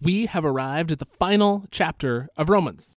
we have arrived at the final chapter of Romans.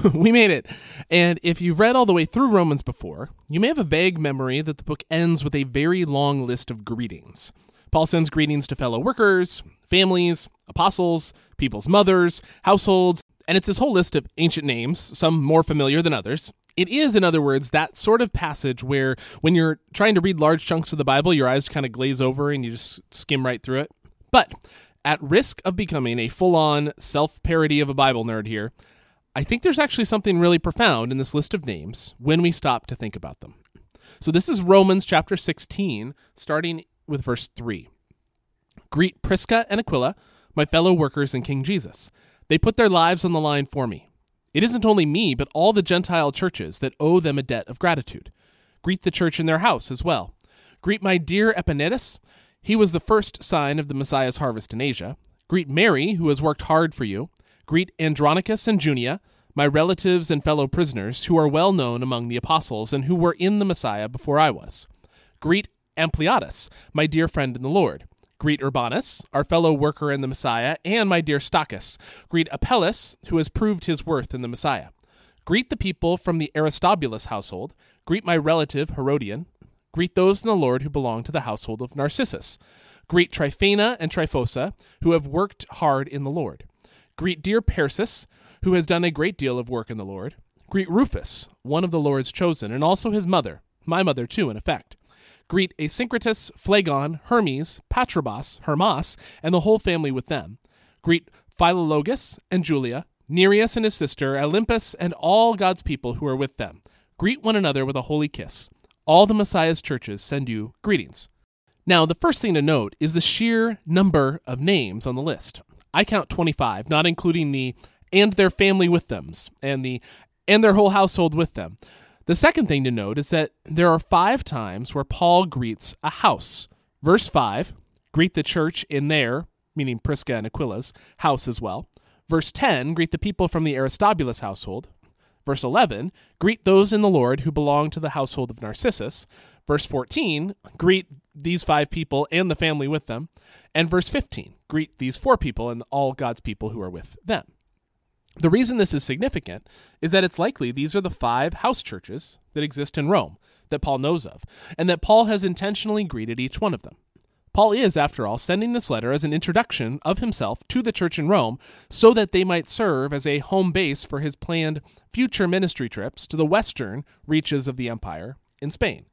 we made it. And if you've read all the way through Romans before, you may have a vague memory that the book ends with a very long list of greetings. Paul sends greetings to fellow workers, families, apostles, people's mothers, households, and it's this whole list of ancient names, some more familiar than others. It is, in other words, that sort of passage where when you're trying to read large chunks of the Bible, your eyes kind of glaze over and you just skim right through it. But at risk of becoming a full on self parody of a Bible nerd here, I think there's actually something really profound in this list of names when we stop to think about them. So this is Romans chapter 16, starting with verse 3. Greet Prisca and Aquila, my fellow workers in King Jesus. They put their lives on the line for me. It isn't only me, but all the Gentile churches that owe them a debt of gratitude. Greet the church in their house as well. Greet my dear Epaenetus he was the first sign of the Messiah's harvest in Asia. Greet Mary, who has worked hard for you. Greet Andronicus and Junia, my relatives and fellow prisoners, who are well known among the apostles and who were in the Messiah before I was. Greet Ampliatus, my dear friend in the Lord. Greet Urbanus, our fellow worker in the Messiah, and my dear Stachys. Greet Apelles, who has proved his worth in the Messiah. Greet the people from the Aristobulus household. Greet my relative Herodion. Greet those in the Lord who belong to the household of Narcissus. Greet Tryphena and Tryphosa, who have worked hard in the Lord. Greet dear Persis, who has done a great deal of work in the Lord. Greet Rufus, one of the Lord's chosen, and also his mother, my mother too, in effect. Greet Asyncritus, Phlegon, Hermes, Patrobas, Hermas, and the whole family with them. Greet Philologus and Julia, Nereus and his sister, Olympus, and all God's people who are with them. Greet one another with a holy kiss. All the Messiah's churches send you greetings. Now, the first thing to note is the sheer number of names on the list. I count 25, not including the and their family with them and the and their whole household with them. The second thing to note is that there are 5 times where Paul greets a house. Verse 5, greet the church in their, meaning Prisca and Aquila's, house as well. Verse 10, greet the people from the Aristobulus household. Verse 11, greet those in the Lord who belong to the household of Narcissus. Verse 14, greet these five people and the family with them. And verse 15, greet these four people and all God's people who are with them. The reason this is significant is that it's likely these are the five house churches that exist in Rome that Paul knows of, and that Paul has intentionally greeted each one of them. Paul is, after all, sending this letter as an introduction of himself to the church in Rome so that they might serve as a home base for his planned future ministry trips to the western reaches of the empire in Spain.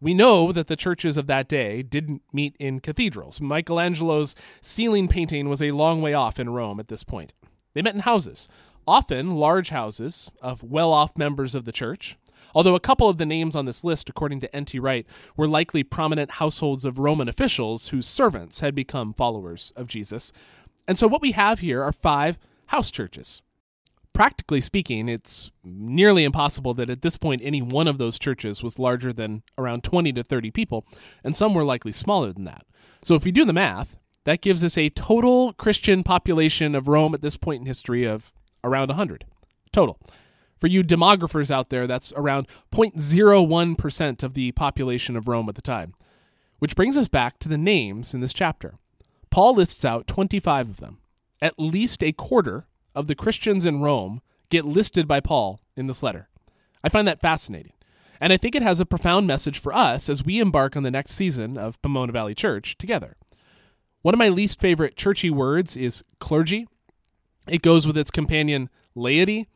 We know that the churches of that day didn't meet in cathedrals. Michelangelo's ceiling painting was a long way off in Rome at this point. They met in houses, often large houses of well off members of the church, although a couple of the names on this list, according to N.T. Wright, were likely prominent households of Roman officials whose servants had become followers of Jesus. And so what we have here are five house churches. Practically speaking, it's nearly impossible that at this point any one of those churches was larger than around 20 to 30 people, and some were likely smaller than that. So if we do the math, that gives us a total Christian population of Rome at this point in history of around 100 total. For you demographers out there, that's around 0.01% of the population of Rome at the time. Which brings us back to the names in this chapter. Paul lists out 25 of them. At least a quarter of the Christians in Rome get listed by Paul in this letter. I find that fascinating. And I think it has a profound message for us as we embark on the next season of Pomona Valley Church together. One of my least favorite churchy words is clergy. It goes with its companion laity,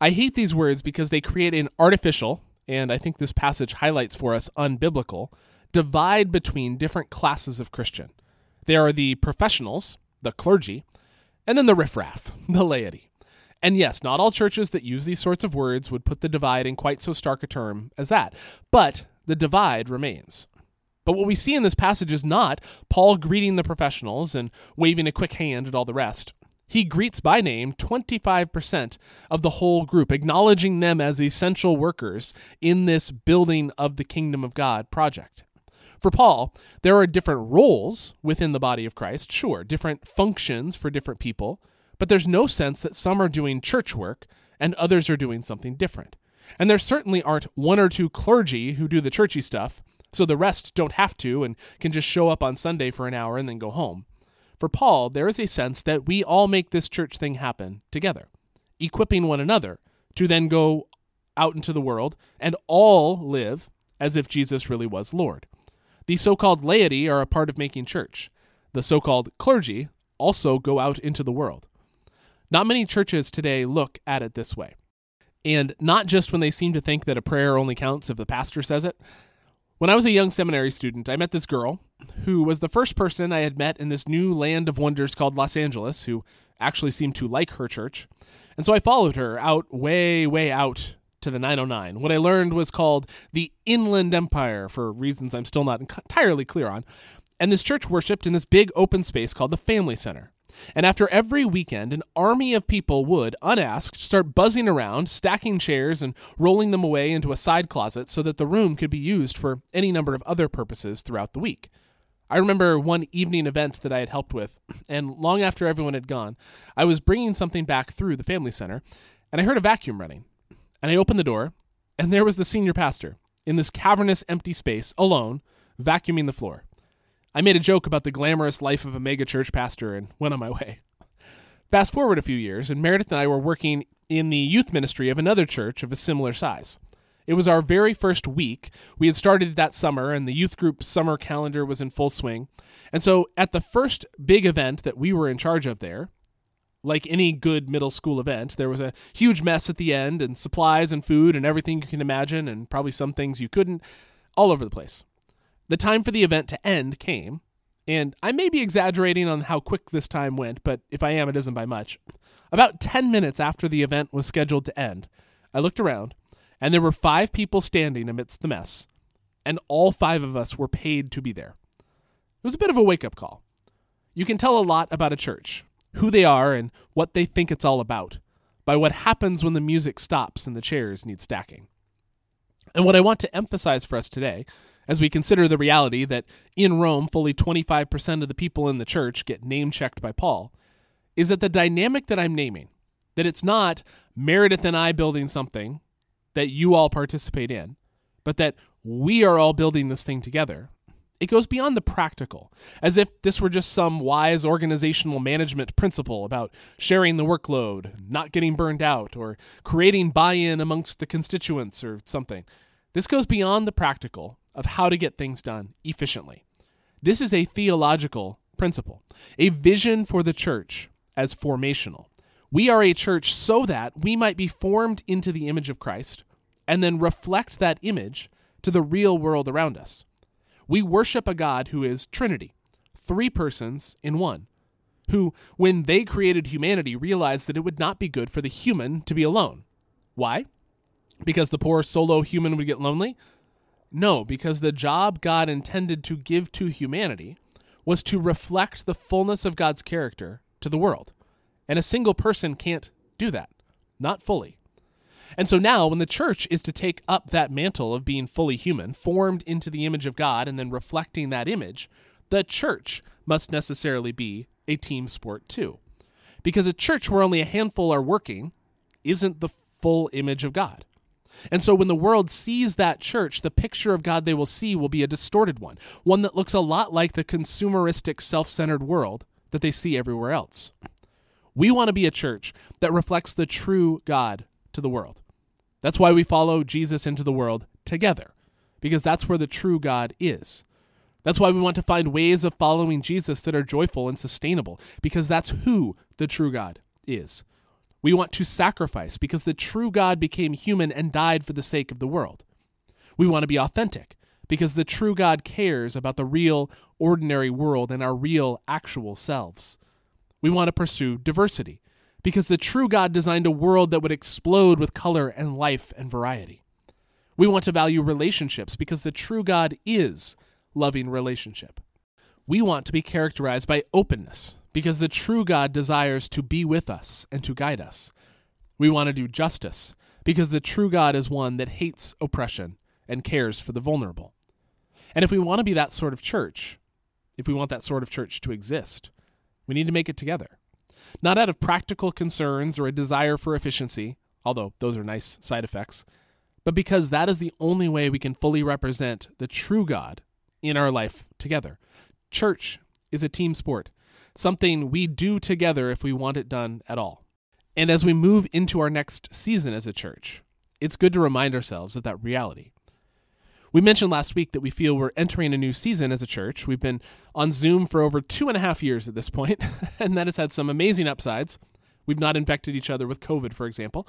I hate these words because they create an artificial, and I think this passage highlights for us unbiblical, divide between different classes of Christian. There are the professionals, the clergy, and then the riffraff, the laity. And yes, not all churches that use these sorts of words would put the divide in quite so stark a term as that, but the divide remains. But what we see in this passage is not Paul greeting the professionals and waving a quick hand at all the rest. He greets by name 25% of the whole group, acknowledging them as essential workers in this building of the kingdom of God project. For Paul, there are different roles within the body of Christ, sure, different functions for different people, but there's no sense that some are doing church work and others are doing something different. And there certainly aren't one or two clergy who do the churchy stuff, so the rest don't have to and can just show up on Sunday for an hour and then go home. For Paul, there is a sense that we all make this church thing happen together, equipping one another to then go out into the world and all live as if Jesus really was Lord. The so called laity are a part of making church. The so called clergy also go out into the world. Not many churches today look at it this way. And not just when they seem to think that a prayer only counts if the pastor says it. When I was a young seminary student, I met this girl who was the first person I had met in this new land of wonders called Los Angeles, who actually seemed to like her church. And so I followed her out, way, way out to the 909. What I learned was called the Inland Empire for reasons I'm still not entirely clear on. And this church worshiped in this big open space called the Family Center. And after every weekend, an army of people would, unasked, start buzzing around, stacking chairs and rolling them away into a side closet so that the room could be used for any number of other purposes throughout the week. I remember one evening event that I had helped with, and long after everyone had gone, I was bringing something back through the family center, and I heard a vacuum running. And I opened the door, and there was the senior pastor in this cavernous empty space, alone, vacuuming the floor. I made a joke about the glamorous life of a megachurch pastor and went on my way. Fast forward a few years, and Meredith and I were working in the youth ministry of another church of a similar size. It was our very first week. We had started that summer, and the youth group summer calendar was in full swing. And so, at the first big event that we were in charge of there, like any good middle school event, there was a huge mess at the end, and supplies and food and everything you can imagine, and probably some things you couldn't, all over the place. The time for the event to end came, and I may be exaggerating on how quick this time went, but if I am, it isn't by much. About 10 minutes after the event was scheduled to end, I looked around, and there were five people standing amidst the mess, and all five of us were paid to be there. It was a bit of a wake up call. You can tell a lot about a church who they are and what they think it's all about, by what happens when the music stops and the chairs need stacking. And what I want to emphasize for us today, as we consider the reality that in Rome, fully 25% of the people in the church get name checked by Paul, is that the dynamic that I'm naming, that it's not Meredith and I building something that you all participate in, but that we are all building this thing together, it goes beyond the practical, as if this were just some wise organizational management principle about sharing the workload, not getting burned out, or creating buy in amongst the constituents or something. This goes beyond the practical of how to get things done efficiently. This is a theological principle, a vision for the church as formational. We are a church so that we might be formed into the image of Christ and then reflect that image to the real world around us. We worship a God who is Trinity, three persons in one, who, when they created humanity, realized that it would not be good for the human to be alone. Why? Because the poor solo human would get lonely? No, because the job God intended to give to humanity was to reflect the fullness of God's character to the world. And a single person can't do that, not fully. And so now, when the church is to take up that mantle of being fully human, formed into the image of God, and then reflecting that image, the church must necessarily be a team sport too. Because a church where only a handful are working isn't the full image of God. And so when the world sees that church, the picture of God they will see will be a distorted one, one that looks a lot like the consumeristic, self centered world that they see everywhere else. We want to be a church that reflects the true God to the world. That's why we follow Jesus into the world together, because that's where the true God is. That's why we want to find ways of following Jesus that are joyful and sustainable, because that's who the true God is. We want to sacrifice, because the true God became human and died for the sake of the world. We want to be authentic, because the true God cares about the real, ordinary world and our real, actual selves. We want to pursue diversity, because the true God designed a world that would explode with color and life and variety. We want to value relationships because the true God is loving relationship. We want to be characterized by openness because the true God desires to be with us and to guide us. We want to do justice because the true God is one that hates oppression and cares for the vulnerable. And if we want to be that sort of church, if we want that sort of church to exist, we need to make it together not out of practical concerns or a desire for efficiency, although those are nice side effects, but because that is the only way we can fully represent the true God in our life together. Church is a team sport. something we do together if we want it done at all. And as we move into our next season as a church, it's good to remind ourselves of that reality. We mentioned last week that we feel we're entering a new season as a church. We've been on Zoom for over two and a half years at this point, and that has had some amazing upsides. We've not infected each other with COVID, for example.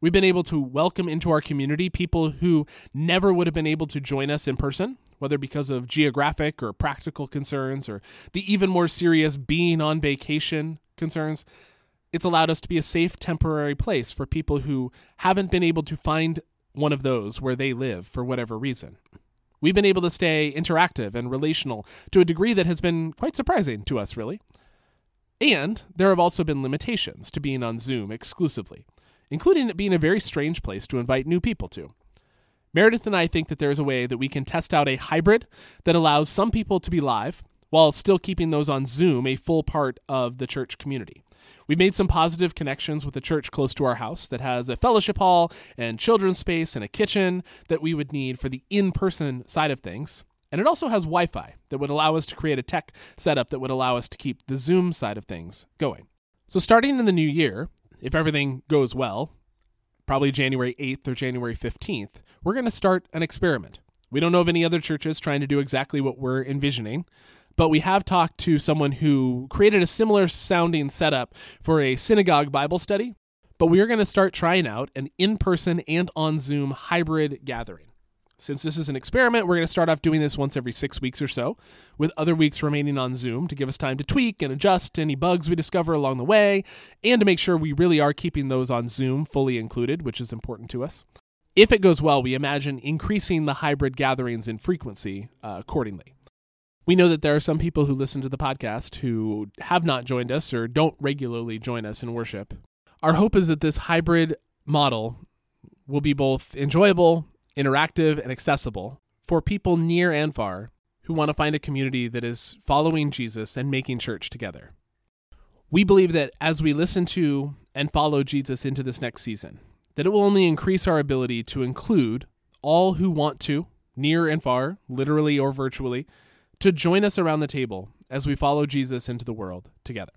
We've been able to welcome into our community people who never would have been able to join us in person, whether because of geographic or practical concerns or the even more serious being on vacation concerns. It's allowed us to be a safe temporary place for people who haven't been able to find one of those where they live for whatever reason. We've been able to stay interactive and relational to a degree that has been quite surprising to us, really. And there have also been limitations to being on Zoom exclusively, including it being a very strange place to invite new people to. Meredith and I think that there is a way that we can test out a hybrid that allows some people to be live while still keeping those on Zoom a full part of the church community. We made some positive connections with a church close to our house that has a fellowship hall and children's space and a kitchen that we would need for the in person side of things. And it also has Wi Fi that would allow us to create a tech setup that would allow us to keep the Zoom side of things going. So, starting in the new year, if everything goes well, probably January 8th or January 15th, we're going to start an experiment. We don't know of any other churches trying to do exactly what we're envisioning, but we have talked to someone who created a similar sounding setup for a synagogue Bible study. But we are going to start trying out an in person and on Zoom hybrid gathering. Since this is an experiment, we're going to start off doing this once every six weeks or so, with other weeks remaining on Zoom to give us time to tweak and adjust any bugs we discover along the way, and to make sure we really are keeping those on Zoom fully included, which is important to us. If it goes well, we imagine increasing the hybrid gatherings in frequency uh, accordingly. We know that there are some people who listen to the podcast who have not joined us or don't regularly join us in worship. Our hope is that this hybrid model will be both enjoyable, interactive, and accessible for people near and far who want to find a community that is following Jesus and making church together. We believe that as we listen to and follow Jesus into this next season, that it will only increase our ability to include all who want to, near and far, literally or virtually, to join us around the table as we follow Jesus into the world together.